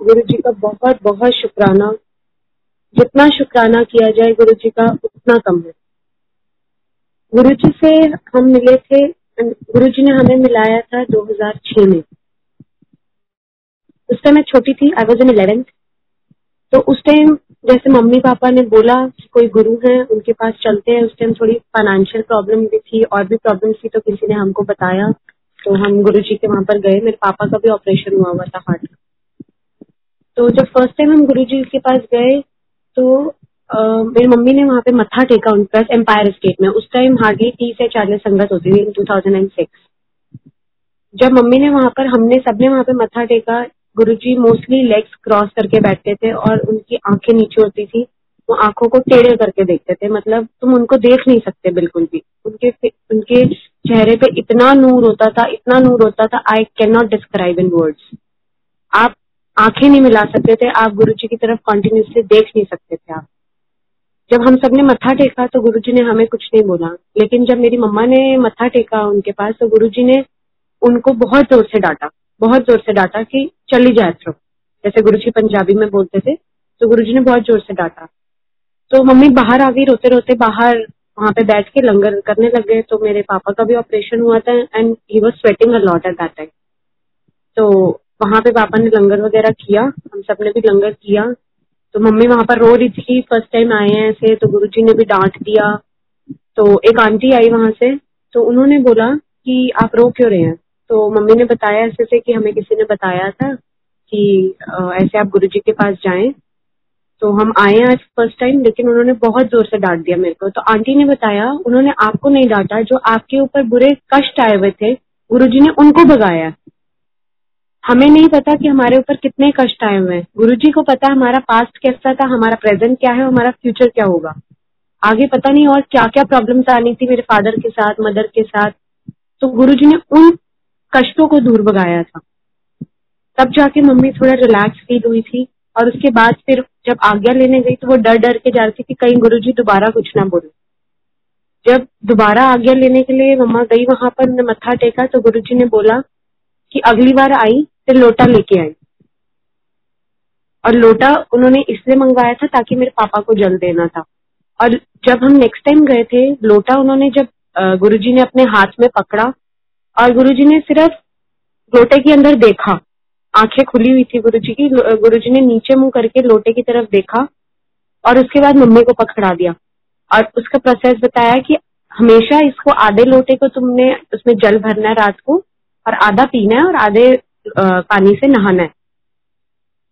गुरु जी का बहुत बहुत शुक्राना। जितना शुक्राना किया जाए गुरु जी का, उतना कम है। गुरु जी से हम मिले थे गुरु जी ने हमें मिलाया था 2006 में। उस टाइम मैं छोटी थी आई वॉज़ इन इलेवेंथ तो उस टाइम जैसे मम्मी पापा ने बोला कि कोई गुरु है, उनके पास चलते हैं। उस टाइम थोड़ी फाइनेंशियल प्रॉब्लम भी थी, और भी प्रॉब्लम थी तो किसी ने हमको बताया। तो हम गुरु जी के वहाँ पर गए। मेरे पापा का भी ऑपरेशन हुआ हुआ था हार्ट तो जब फ़र्स्ट टाइम हम गुरु जी के पास गए तो uh, मेरी मम्मी ने वहाँ पे मत्था टेका उनके पास एम्पायर स्टेट में। उस टाइम हार्डली तीस या चालीस संगत होती थी इन टू जब मम्मी ने वहाँ पर हमने सबने वहाँ पे मत्था टेका गुरु जी मोस्टली लेग्स क्रॉस करके बैठते थे और उनकी आँखें नीचे होती थी वो आँखों को टेढ़े करके देखते थे। मतलब तुम उनको देख नहीं सकते बिल्कुल भी। उनके उनके चेहरे पे इतना नूर होता था इतना नूर होता था I can not describe in words आप आँखें नहीं मिला सकते थे, आप गुरु जी की तरफ़ कंटिन्यूसली देख नहीं सकते थे आप। जब हम सबने मत्था टेका तो गुरु जी ने हमें कुछ नहीं बोला। लेकिन जब मेरी मम्मा ने मत्था टेका उनके पास तो गुरु जी ने उनको बहुत ज़ोर से डांटा, बहुत ज़ोर से डांटा कि चली जाए थ्रो जैसे गुरु जी पंजाबी में बोलते थे तो गुरु जी ने बहुत ज़ोर से डांटा। तो मम्मी बाहर आ गई रोते रोते बाहर वहाँ पे बैठ के लंगर करने लग गए। तो मेरे पापा का भी ऑपरेशन हुआ था and he was sweating a lot at that time तो वहाँ पे पापा ने लंगर वगैरह किया, हम सबने भी लंगर किया। तो मम्मी वहाँ पर रो रही थी फ़र्स्ट टाइम आए हैं ऐसे तो गुरुजी ने भी डांट दिया। तो एक आंटी आई वहाँ से तो उन्होंने बोला कि आप रो क्यों रहे हैं? तो मम्मी ने बताया ऐसे से कि हमें किसी ने बताया था कि ऐसे आप गुरुजी के पास जाएँ। तो हम आए आज फ़र्स्ट टाइम लेकिन उन्होंने बहुत ज़ोर से डांट दिया मेरे को। तो आंटी ने बताया, उन्होंने आपको नहीं डांटा, जो आपके ऊपर बुरे कष्ट आए हुए थे, गुरुजी ने उनको भगाया। हमें नहीं पता कि हमारे ऊपर कितने कष्ट आए हुए हैं। गुरु जी को पता है हमारा पास्ट कैसा था, हमारा प्रेजेंट क्या है, हमारा फ्यूचर क्या होगा। आगे पता नहीं और क्या क्या प्रॉब्लम्स आनी थी मेरे फादर के साथ मदर के साथ। तो गुरु जी ने उन कष्टों को दूर भगाया था। तब जाके मम्मी थोड़ा रिलैक्स फील हुई थी और उसके बाद फिर जब आज्ञा लेने गई तो वो डर डर के जा रही थी, कहीं गुरु जी दोबारा कुछ ना बोले। जब दोबारा आज्ञा लेने के लिए मम्मा गई वहाँ पर मत्था टेका तो गुरु जी ने बोला कि अगली बार आई फिर लोटा लेके आई। और लोटा उन्होंने इसलिए मंगवाया था ताकि मेरे पापा को जल देना था। और जब हम नेक्स्ट टाइम गए थे, लोटा उन्होंने जब गुरुजी ने अपने हाथ में पकड़ा और गुरुजी ने सिर्फ़ लोटे के अंदर देखा। आँखें खुली हुई थी गुरुजी की गुरुजी ने नीचे मुँह करके लोटे की तरफ़ देखा और उसके बाद मम्मी को पकड़ा दिया। और उसका प्रोसेस बताया कि हमेशा इसको आधे लोटे को तुमने उसमें जल भरना है रात को और आधा पीना है और आधे पानी से नहाना है।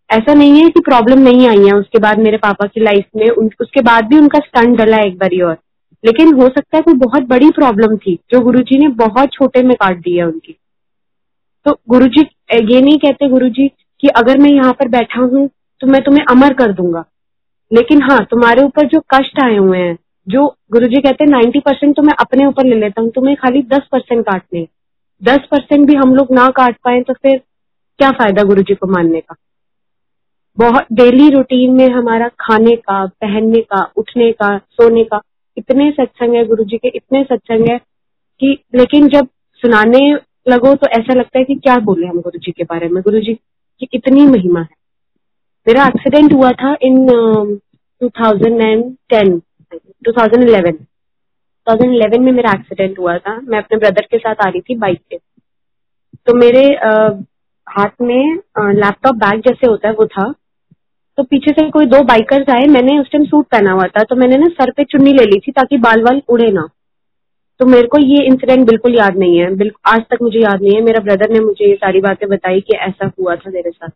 ऐसा नहीं है कि प्रॉब्लम नहीं आई है। उसके बाद मेरे पापा की लाइफ में उन, उसके बाद भी उनका स्टंट डला एक बारी और। लेकिन हो सकता है कोई बहुत बड़ी प्रॉब्लम थी जो गुरुजी ने बहुत छोटे में काट दी है उनकी। तो गुरुजी ये नहीं कहते गुरुजी कि अगर मैं यहाँ पर बैठा हूँ तो मैं तुम्हें अमर कर दूँगा। लेकिन हाँ तुम्हारे ऊपर जो कष्ट आए हुए हैं जो गुरुजी कहते हैं नाइन्टी परसेंट तो मैं अपने ऊपर ले लेता हूँ तुम्हें खाली दस परसेंट काटने दस परसेंट भी हम लोग ना काट पाए तो फिर क्या फ़ायदा गुरु जी को मानने का? बहुत डेली रूटीन में हमारा खाने का, पहनने का, उठने का, सोने का इतने सत्संग है गुरु जी के, इतने सत्संग है कि लेकिन जब सुनाने लगो तो ऐसा लगता है कि क्या बोले हम गुरु जी के बारे में? गुरु जी की इतनी महिमा है। मेरा एक्सीडेंट हुआ था in two thousand and ten two thousand eleven two thousand eleven में मेरा एक्सीडेंट हुआ था। मैं अपने ब्रदर के साथ आ रही थी बाइक पे। तो मेरे uh, हाथ में लैपटॉप बैग जैसे होता है वो था। तो पीछे से कोई दो बाइकर्स आए। मैंने उस टाइम सूट पहना हुआ था। तो मैंने ना सर पे चुन्नी ले ली थी ताकि बाल वाल उड़े ना। तो मेरे को ये इंसिडेंट बिल्कुल याद नहीं है। बिल्कुल आज तक मुझे याद नहीं है। मेरा ब्रदर ने मुझे ये सारी बातें बताई कि ऐसा हुआ था मेरे साथ।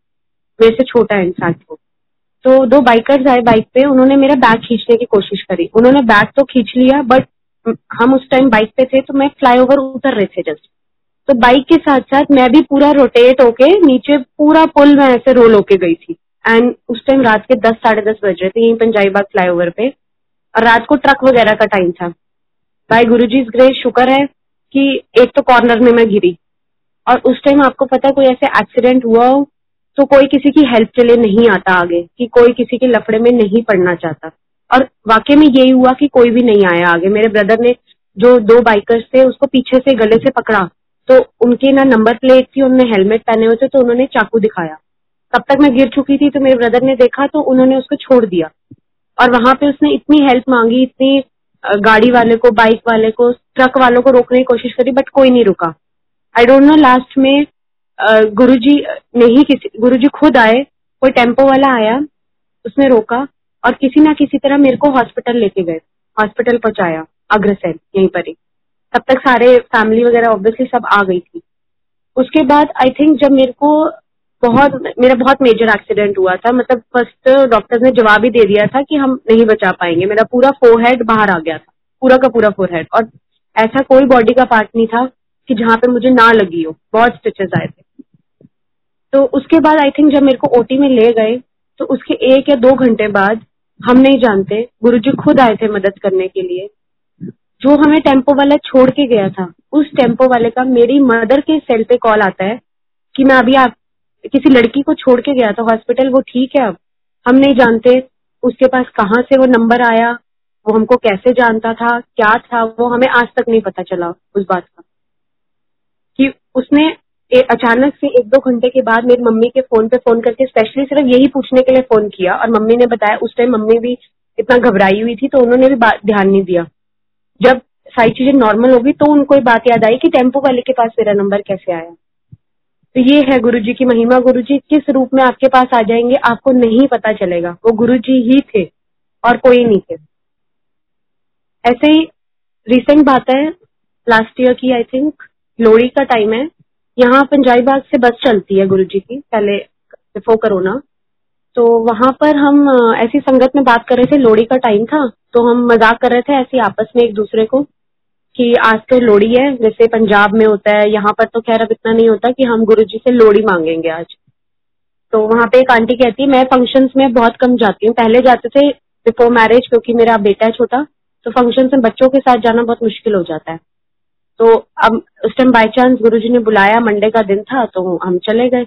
मेरे से छोटा है इनफैक्ट वो। तो दो बाइकर्स आए बाइक पे। उन्होंने मेरा बैग खींचने की कोशिश करी। उन्होंने बैग तो खींच लिया बट हम उस टाइम बाइक पे थे तो मैं फ्लाईओवर उतर रहे थे जस्ट तो बाइक के साथ साथ मैं भी पूरा रोटेट होके नीचे पूरा पुल में ऐसे रोल होके गई थी. एंड उस टाइम रात के दस, साढ़े दस बज रहे थे यहीं पंजाबी बाग फ्लाईओवर पे. और रात को ट्रक वगैरह का टाइम था. भाई गुरु जी ग्रेस शुक्र है कि एक तो कॉर्नर में मैं गिरी. और उस टाइम आपको पता कोई ऐसे एक्सीडेंट हुआ हो तो कोई किसी की हेल्प के लिए नहीं आता आगे, कि कोई किसी के लफड़े में नहीं पड़ना चाहता. और वाकई में यही हुआ कि कोई भी नहीं आया आगे। मेरे ब्रदर ने जो दो बाइकर्स थे, उसको पीछे से गले से पकड़ा। तो उनके ना नंबर प्लेट थी उन्होंने हेलमेट पहने हुए थे तो उन्होंने चाकू दिखाया। तब तक मैं गिर चुकी थी तो मेरे ब्रदर ने देखा तो उन्होंने उसको छोड़ दिया। और वहाँ पे उसने इतनी हेल्प मांगी, इतनी गाड़ी वाले को बाइक वाले को ट्रक वालों को रोकने की कोशिश करी बट कोई नहीं रुका। आई डोंट नो लास्ट में गुरुजी ने ही किसी, गुरुजी खुद आए, कोई टेंपो वाला आया, उसने रोका। और किसी ना किसी तरह मेरे को हॉस्पिटल लेके गए। हॉस्पिटल पहुँचाया, अग्रसेन, यहीं पर ही। तब तक सारे फैमिली वगैरह ऑब्वियसली सब आ गई थी। उसके बाद आई थिंक जब मेरे को बहुत, मेरा बहुत मेजर एक्सीडेंट हुआ था मतलब फ़र्स्ट डॉक्टर ने जवाब ही दे दिया था कि हम नहीं बचा पाएँगे। मेरा पूरा फोरहेड बाहर आ गया था, पूरा का पूरा फोरहेड और ऐसा कोई बॉडी का पार्ट नहीं था कि जहाँ पे मुझे ना लगी हो, बहुत स्टिचेस आए थे। तो उसके बाद आई थिंक जब मेरे को ओटी में ले गए तो उसके एक या दो घंटे बाद हम नहीं जानते। गुरु जी खुद आए थे मदद करने के लिए। जो हमें टेंपो वाला छोड़ के गया था, उस टेंपो वाले का मेरी मदर के सेल पे कॉल आता है कि मैं अभी आप, किसी लड़की को छोड़ के गया था, हॉस्पिटल, वो ठीक है अब। हम नहीं जानते उसके पास कहाँ से वो नंबर आया, वो हमको कैसे जानता था, क्या था, वो हमें आज तक नहीं पता चला उस बात का। कि उसने अचानक से एक दो घंटे के बाद मेरी मम्मी के फ़ोन पे फ़ोन करके स्पेशली सिर्फ़ यही पूछने के लिए फ़ोन किया और मम्मी ने बताया, उस टाइम मम्मी भी इतना घबराई हुई थी तो उन्होंने भी ध्यान नहीं दिया। जब सारी चीज़ें नॉर्मल होगी तो उनको बात याद आई कि टेंपो वाले के पास मेरा नंबर कैसे आया। तो ये है गुरु जी की महिमा। गुरु जी किस रूप में आपके पास आ जाएँगे, आपको नहीं पता चलेगा। वो गुरु जी ही थे और कोई नहीं थे। ऐसे ही रिसेंट बात है लास्ट ईयर की आई थिंक लोहड़ी का टाइम है। यहाँ पंजाबी बाग से बस चलती है गुरु जी की, पहले बिफोर कोरोना तो वहाँ पर हम ऐसी संगत में बात कर रहे थे, लोहड़ी का टाइम था तो हम मज़ाक कर रहे थे ऐसे आपस में एक दूसरे को, कि आज तो लोहड़ी है, जैसे पंजाब में होता है, यहाँ पर तो खैर अब इतना नहीं होता कि हम गुरु जी से लोहड़ी मांगेंगे आज. तो वहाँ पे एक आंटी कहती है मैं फ़ंक्शंस में बहुत कम जाती हूँ, पहले जाते थे बिफोर मैरिज क्योंकि मेरा बेटा है छोटा तो फ़ंक्शन में बच्चों के साथ जाना बहुत मुश्किल हो जाता है. तो अब उस टाइम बाई चांस गुरु जी ने बुलाया मंडे का दिन था तो हम चले गए।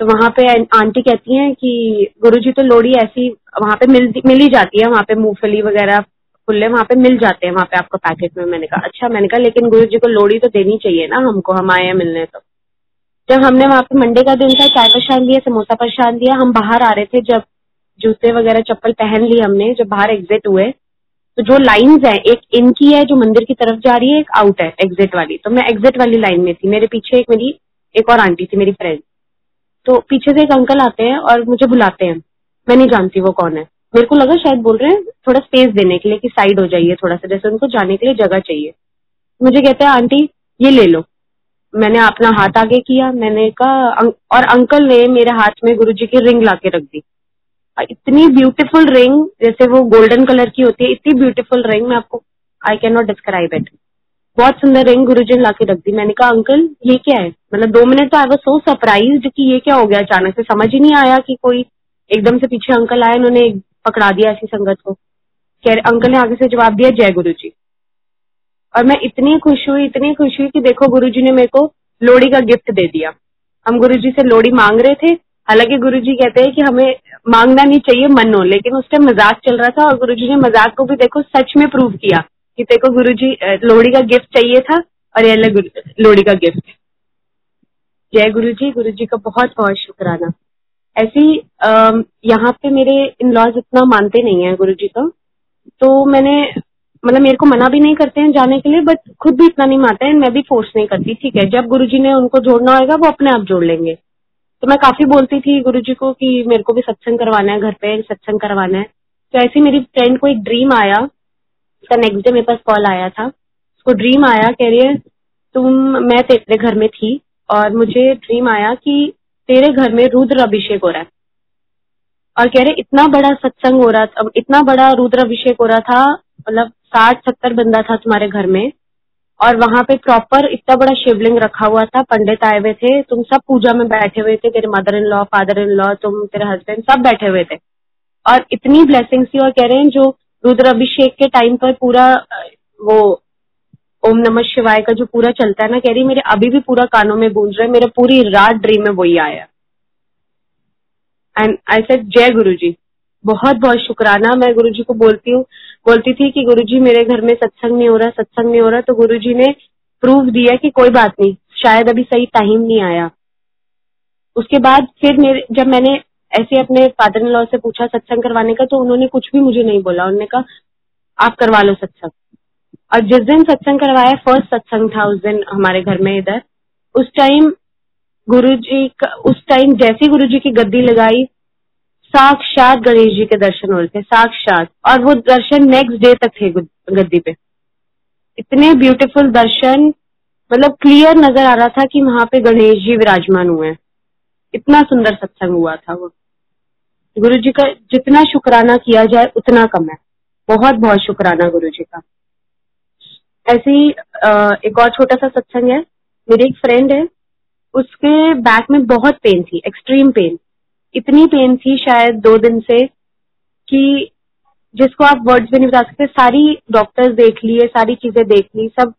तो वहाँ पे आंटी कहती हैं कि गुरु जी तो लोहड़ी ऐसी वहाँ पे मिल मिल ही जाती है, वहाँ पे मूंगफली वगैरह खुले वहाँ पे मिल जाते हैं, वहाँ पे आपको पैकेट में। मैंने कहा अच्छा मैंने कहा, लेकिन गुरु जी को लोड़ी तो देनी चाहिए ना हमको, हम आए हैं मिलने तो। जब हमने वहाँ पे मंडे का दिन था, चाय प्रसाद दिया समोसा प्रसाद दिया हम बाहर आ रहे थे जब जूते वगैरह, चप्पल पहन ली हमने, जब बाहर एग्जिट हुए तो जो लाइंस है, एक इन की है जो मंदिर की तरफ़ जा रही है, एक आउट है एग्जिट वाली। तो मैं एग्जिट वाली लाइन में थी। मेरे पीछे एक मेरी, एक और आंटी थी, मेरी फ्रेंड तो पीछे से एक अंकल आते हैं और मुझे बुलाते हैं। मैं नहीं जानती वो कौन है। मेरे को लगा शायद बोल रहे हैं, थोड़ा स्पेस देने के लिए कि साइड हो जाइए थोड़ा सा, जैसे उनको जाने के लिए जगह चाहिए। मुझे कहते हैं, आंटी, ये ले लो। मैंने अपना हाथ आगे किया, मैंने कहा और अंकल ने मेरे हाथ में गुरु जी की रिंग ला के रख दी। इतनी ब्यूटीफुल रिंग जैसे वो गोल्डन कलर की होती है, इतनी ब्यूटीफुल रिंग मैं आपको I can not describe it बहुत सुंदर रिंग गुरु जी ला के रख दी। मैंने कहा, अंकल, ये क्या है? मतलब दो मिनट तो आई वॉज़ सो सरप्राइज़ कि ये क्या हो गया अचानक से। समझ ही नहीं आया कि कोई एकदम से पीछे अंकल आए उन्होंने पकड़ा दिया ऐसी संगत को। कह रहे, अंकल ने आगे से जवाब दिया, जय गुरु जी और मैं इतनी खुश हुई, इतनी खुश हुई कि देखो गुरु जी ने मेरे को लोहड़ी का गिफ्ट दे दिया। हम गुरु जी से लोहड़ी मांग रहे थे हालाँकि गुरु जी कहते हैं कि हमें मांगना नहीं चाहिए मनो, लेकिन उस टाइम मज़ाक चल रहा था और गुरु जी ने मज़ाक को भी देखो सच में प्रूव किया कि देखो गुरु जी लोहड़ी का गिफ्ट चाहिए था और ये लोहड़ी का गिफ्ट जय गुरु जी गुरु जी का बहुत बहुत शुक्राना। ऐसे ही यहाँ पे मेरे इन लॉज इतना मानते नहीं है गुरु जी का तो मैंने मतलब मेरे को मना भी नहीं करते हैं जाने के लिए बट खुद भी इतना नहीं मानते हैं, मैं भी फोर्स नहीं करती, ठीक है? जब गुरु जी ने उनको जोड़ना होगा वो अपने आप जोड़ लेंगे। तो मैं काफ़ी बोलती थी गुरु जी को कि मेरे को भी सत्संग करवाना है, घर पे सत्संग करवाना है। तो ऐसे मेरी फ्रेंड को एक ड्रीम आया, उसका नेक्स्ट डे मेरे पास कॉल आया था। उसको ड्रीम आया, कह रही है, तुम, मैं तेरे घर में थी और मुझे ड्रीम आया कि तेरे घर में रुद्र अभिषेक हो रहा है। और कह रहे, इतना बड़ा सत्संग हो रहा था, इतना बड़ा रुद्र अभिषेक हो रहा था मतलब साठ सत्तर बंदा था तुम्हारे घर में और वहाँ पे प्रॉपर इतना बड़ा शिवलिंग रखा हुआ था, पंडित आए हुए थे, तुम सब पूजा में बैठे हुए थे, तेरे mother in law father in law तुम, तेरे हस्बैंड सब बैठे हुए थे। और इतनी ब्लेसिंग थी और कह रहे हैं जो रुद्र अभिषेक के टाइम पर पूरा, वो ओम नमः शिवाय का जो पूरा चलता है ना, कह रही मेरे अभी भी पूरा कानों में गूंज रहा है, मेरे पूरी रात ड्रीम में वही आया एंड आई सेड जय गुरु जी बहुत बहुत शुक्राना, मैं गुरु जी को बोलती हूँ बोलती थी कि गुरु जी मेरे घर में सत्संग नहीं हो रहा, सत्संग नहीं हो रहा तो गुरु जी ने प्रूफ दिया कि कोई बात नहीं, शायद अभी सही टाइम नहीं आया। उसके बाद फिर मेरे, जब मैंने ऐसे अपने फादर इन लॉ से पूछा सत्संग करवाने का तो उन्होंने कुछ भी मुझे नहीं बोला। उन्होंने कहा, आप करवा लो सत्संग। और जिस दिन सत्संग करवाया फ़र्स्ट सत्संग था उस दिन हमारे घर में इधर। उस टाइम गुरु जी का, उस टाइम जैसी गुरु जी की गद्दी लगाई साक्षात गणेश जी के दर्शन हो रहे थे, साक्षात। और वो दर्शन नेक्स्ट डे तक थे गद्दी पे। इतने ब्यूटीफुल दर्शन मतलब क्लियर नज़र आ रहा था कि वहाँ पे गणेश जी विराजमान हुए हैं। इतना सुंदर सत्संग हुआ था वो। गुरु जी का जितना शुक्राना किया जाए, उतना कम है। बहुत बहुत शुक्राना गुरु जी का। ऐसे ही एक और छोटा सा सत्संग है। मेरी एक फ्रेंड है, उसके बैक में बहुत पेन थी एक्सट्रीम पेन इतनी पेन थी शायद दो दिन से कि जिसको आप वर्ड्स में नहीं बता सकते, सारी डॉक्टर्स देख लिए, सारी चीज़ें देख ली, सब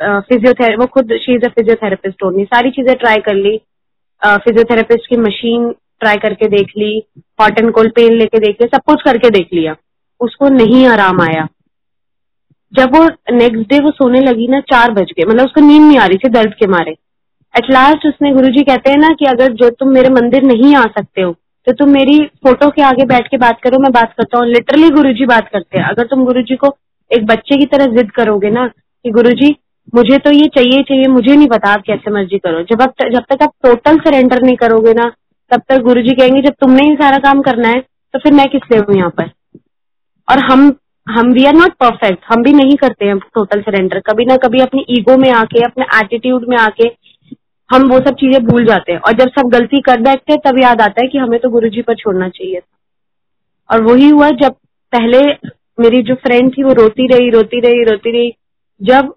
फिजियोथेरेपी वो खुद शी इज़ अ फिजियोथेरेपिस्ट होनी सारी चीज़ें ट्राई कर ली फिजियोथेरापिस्ट की मशीन ट्राई करके देख ली हॉट एंड कोल्ड पेन लेके देख लिया, सब कुछ करके देख लिया, उसको नहीं आराम आया। जब वो नेक्स्ट डे वो सोने लगी ना, चार बज के मतलब उसको नींद नहीं आ रही थी, दर्द के मारे। एट लास्ट उसने गुरु जी कहते हैं ना कि अगर जो तुम मेरे मंदिर नहीं आ सकते हो तो तुम मेरी फ़ोटो के आगे बैठ के बात करो, मैं बात करता हूँ। लिटरली गुरु जी बात करते हैं। अगर तुम गुरु जी को एक बच्चे की तरह जिद करोगे ना कि गुरु जी मुझे तो ये चाहिए चाहिए, मुझे नहीं पता आप कैसे मर्ज़ी करो। जब आप जब तक आप टोटल सरेंडर नहीं करोगे ना, तब तक गुरु जी कहेंगे, जब तुमने ही सारा काम करना है तो फिर मैं किस हूँ यहाँ पर? और हम हम वी आर नॉट परफेक्ट हम भी नहीं करते हैं टोटल सरेंडर कभी ना कभी अपनी ईगो में आके, अपने एटीट्यूड में आके हम वो सब चीज़ें भूल जाते हैं। और जब सब गलती कर बैठते हैं, तब याद आता है कि हमें तो गुरु जी पर छोड़ना चाहिए था। और वही हुआ जब पहले मेरी जो फ्रेंड थी, वो रोती रही रोती रही रोती रही। जब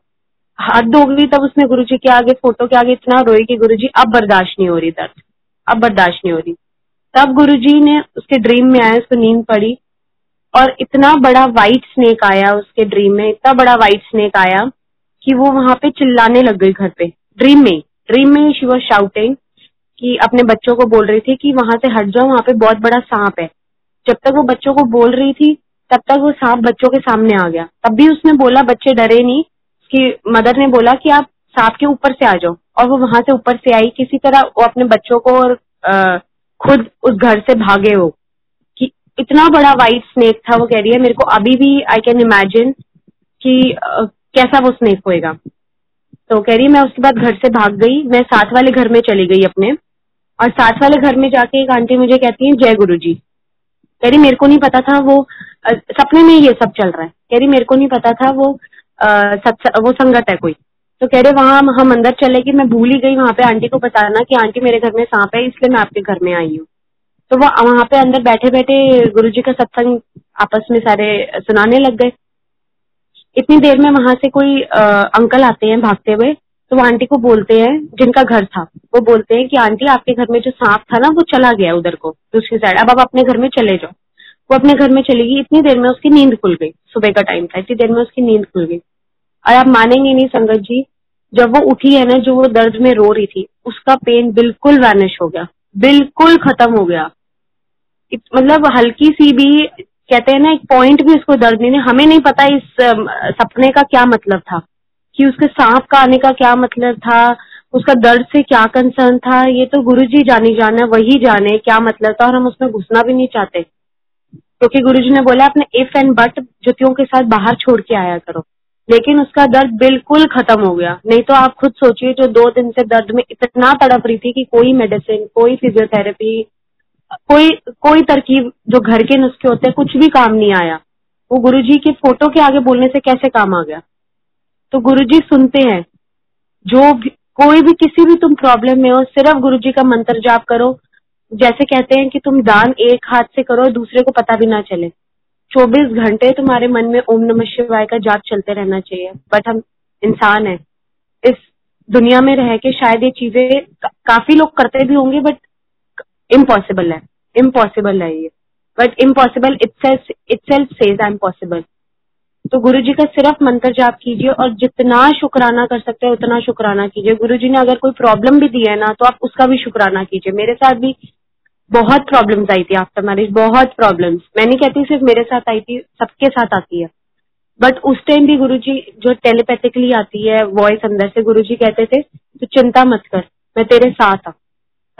हद हो गई, तब उसने गुरु जी के आगे, फ़ोटो के आगे इतना रोई कि गुरु जी अब बर्दाश्त नहीं हो रही दर्द। अब बर्दाश्त नहीं हो रही। तब गुरु जी ने उसके ड्रीम में आया, उसको नींद पड़ी। और इतना बड़ा व्हाइट स्नेक आया उसके ड्रीम में, इतना बड़ा व्हाइट स्नेक आया कि वो वहाँ पे चिल्लाने लग गई घर पे। ड्रीम में ड्रीम में शी वॉज़ शाउटिंग कि अपने बच्चों को बोल रही थी कि वहाँ से हट जाओ, वहाँ पे बहुत बड़ा सांप है। जब तक वो बच्चों को बोल रही थी, तब तक वो सांप बच्चों के सामने आ गया। तब भी उसने बोला, बच्चे डरे नहीं, कि मदर ने बोला कि आप सांप के ऊपर से आ जाओ। और वो वहाँ से ऊपर से आई, किसी तरह वो अपने बच्चों को और खुद उस घर से भागे हो कि इतना बड़ा व्हाइट स्नेक था, वो कह रही है, मेरे को अभी भी आई कैन इमेजिन कि कैसा वो स्नेक होएगा। तो कह रही मैं उसके बाद घर से भाग गई। मैं साथ वाले घर में चली गई अपने। और साथ वाले घर में जाके एक आंटी मुझे कहती है, जय गुरु जी कह रही, मेरे को नहीं पता था वो सपने में ये सब चल रहा है। कह रही, मेरे को नहीं पता था वो वो संगत है कोई। तो कह रहे, वहाँ हम अंदर चले कि मैं भूल ही गई वहाँ पे आंटी को बताना कि आंटी मेरे घर में सांप है, इसलिए मैं आपके घर में आई हूँ। तो वो वहाँ पे अंदर बैठे बैठे गुरु जी का सत्संग आपस में सारे सुनाने लग गए। इतनी देर में वहाँ से कोई आ, अंकल आते हैं भागते हुए तो वो आंटी को बोलते हैं जिनका घर था वो बोलते हैं कि आंटी आपके घर में जो सांप था ना वो चला गया उधर को दूसरी साइड अब आप अपने घर में चले जाओ। वो अपने घर में चली गई इतनी देर में उसकी नींद खुल गई सुबह का टाइम था इतनी देर में उसकी नींद खुल गई। और आप मानेंगे नहीं संगत जी जब वो उठी है ना जो वो दर्द में रो रही थी उसका पेन बिल्कुल वैनिश हो गया बिल्कुल खत्म हो गया। मतलब हल्की सी भी कहते हैं ना, एक पॉइंट भी उसको दर्द नहीं हमें नहीं पता इस सपने का क्या मतलब था, कि उसके सांप का आने का क्या मतलब था, उसका दर्द से क्या कंसर्न था, ये तो गुरु जी जानी जाना, वही जाने क्या मतलब था, और हम उसमें घुसना भी नहीं चाहते। क्योंकि गुरु जी ने बोला, अपने इफ़ एंड बट जुतियों के साथ बाहर छोड़ के आया करो। लेकिन उसका दर्द बिल्कुल खत्म हो गया। नहीं तो आप खुद सोचिए, जो दो दिन से दर्द में इतना तड़प रही थी कि कोई मेडिसिन कोई फिजियोथेरेपी कोई कोई तरकीब जो घर के नुस्खे होते हैं, कुछ भी काम नहीं आया। वो गुरुजी के फ़ोटो के आगे बोलने से कैसे काम आ गया? तो गुरुजी सुनते हैं। जो भी, कोई भी किसी भी तुम प्रॉब्लम में हो, सिर्फ़ गुरुजी का मंत्र जाप करो। जैसे कहते हैं कि तुम दान एक हाथ से करो, दूसरे को पता भी ना चले। चौबीस घंटे तुम्हारे मन में ओम नमः शिवाय का जाप चलते रहना चाहिए। बट हम इंसान है। इस दुनिया में रह के शायद ये चीज़ें काफ़ी लोग करते भी होंगे, बट इम्पॉसिबल है. इम्पॉसिबल है ये. But impossible itself says I तो गुरु जी का सिर्फ़ मंत्र जाप कीजिए और जितना शुक्राना कर सकते हैं, उतना शुक्राना कीजिए. गुरु जी ने अगर कोई प्रॉब्लम भी दी है ना तो आप उसका भी शुक्राना कीजिए. मेरे साथ भी बहुत प्रॉब्लम्स आई थी आफ्टर मैरिज बहुत प्रॉब्लम्स मैं नहीं कहती सिर्फ़ मेरे साथ आई थी, सबके साथ आती है. बट उस टाइम भी गुरु जी जो टेलीपैथिकली आती है वॉइस अंदर से गुरु जी कहते थे तो चिंता मत कर, मैं तेरे साथ आ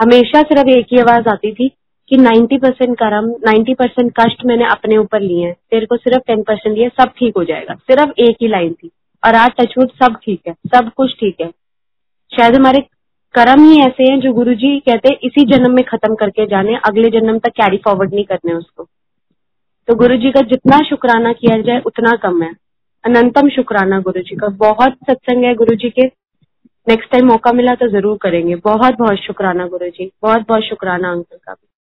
हमेशा सिर्फ़ एक ही आवाज़ आती थी कि 90 परसेंट कर्म 90 परसेंट कष्ट मैंने अपने ऊपर लिए हैं। तेरे को सिर्फ़ 10 परसेंट लिए सब ठीक हो जाएगा। सिर्फ़ एक ही लाइन थी। और आज टचवुड सब ठीक है, सब कुछ ठीक है। शायद हमारे कर्म ही ऐसे हैं जो गुरु जी कहते हैं, इसी जन्म में खत्म करके जाने, अगले जन्म तक कैरी फॉरवर्ड नहीं करने उसको। तो गुरु जी का जितना शुक्राना किया जाए, उतना कम है। अनंतम शुक्राना गुरु जी का। बहुत सत्संग है गुरु जी के। नेक्स्ट टाइम मौका मिला तो ज़रूर करेंगे। बहुत बहुत शुक्राना गुरु जी बहुत बहुत शुक्राना अंकल का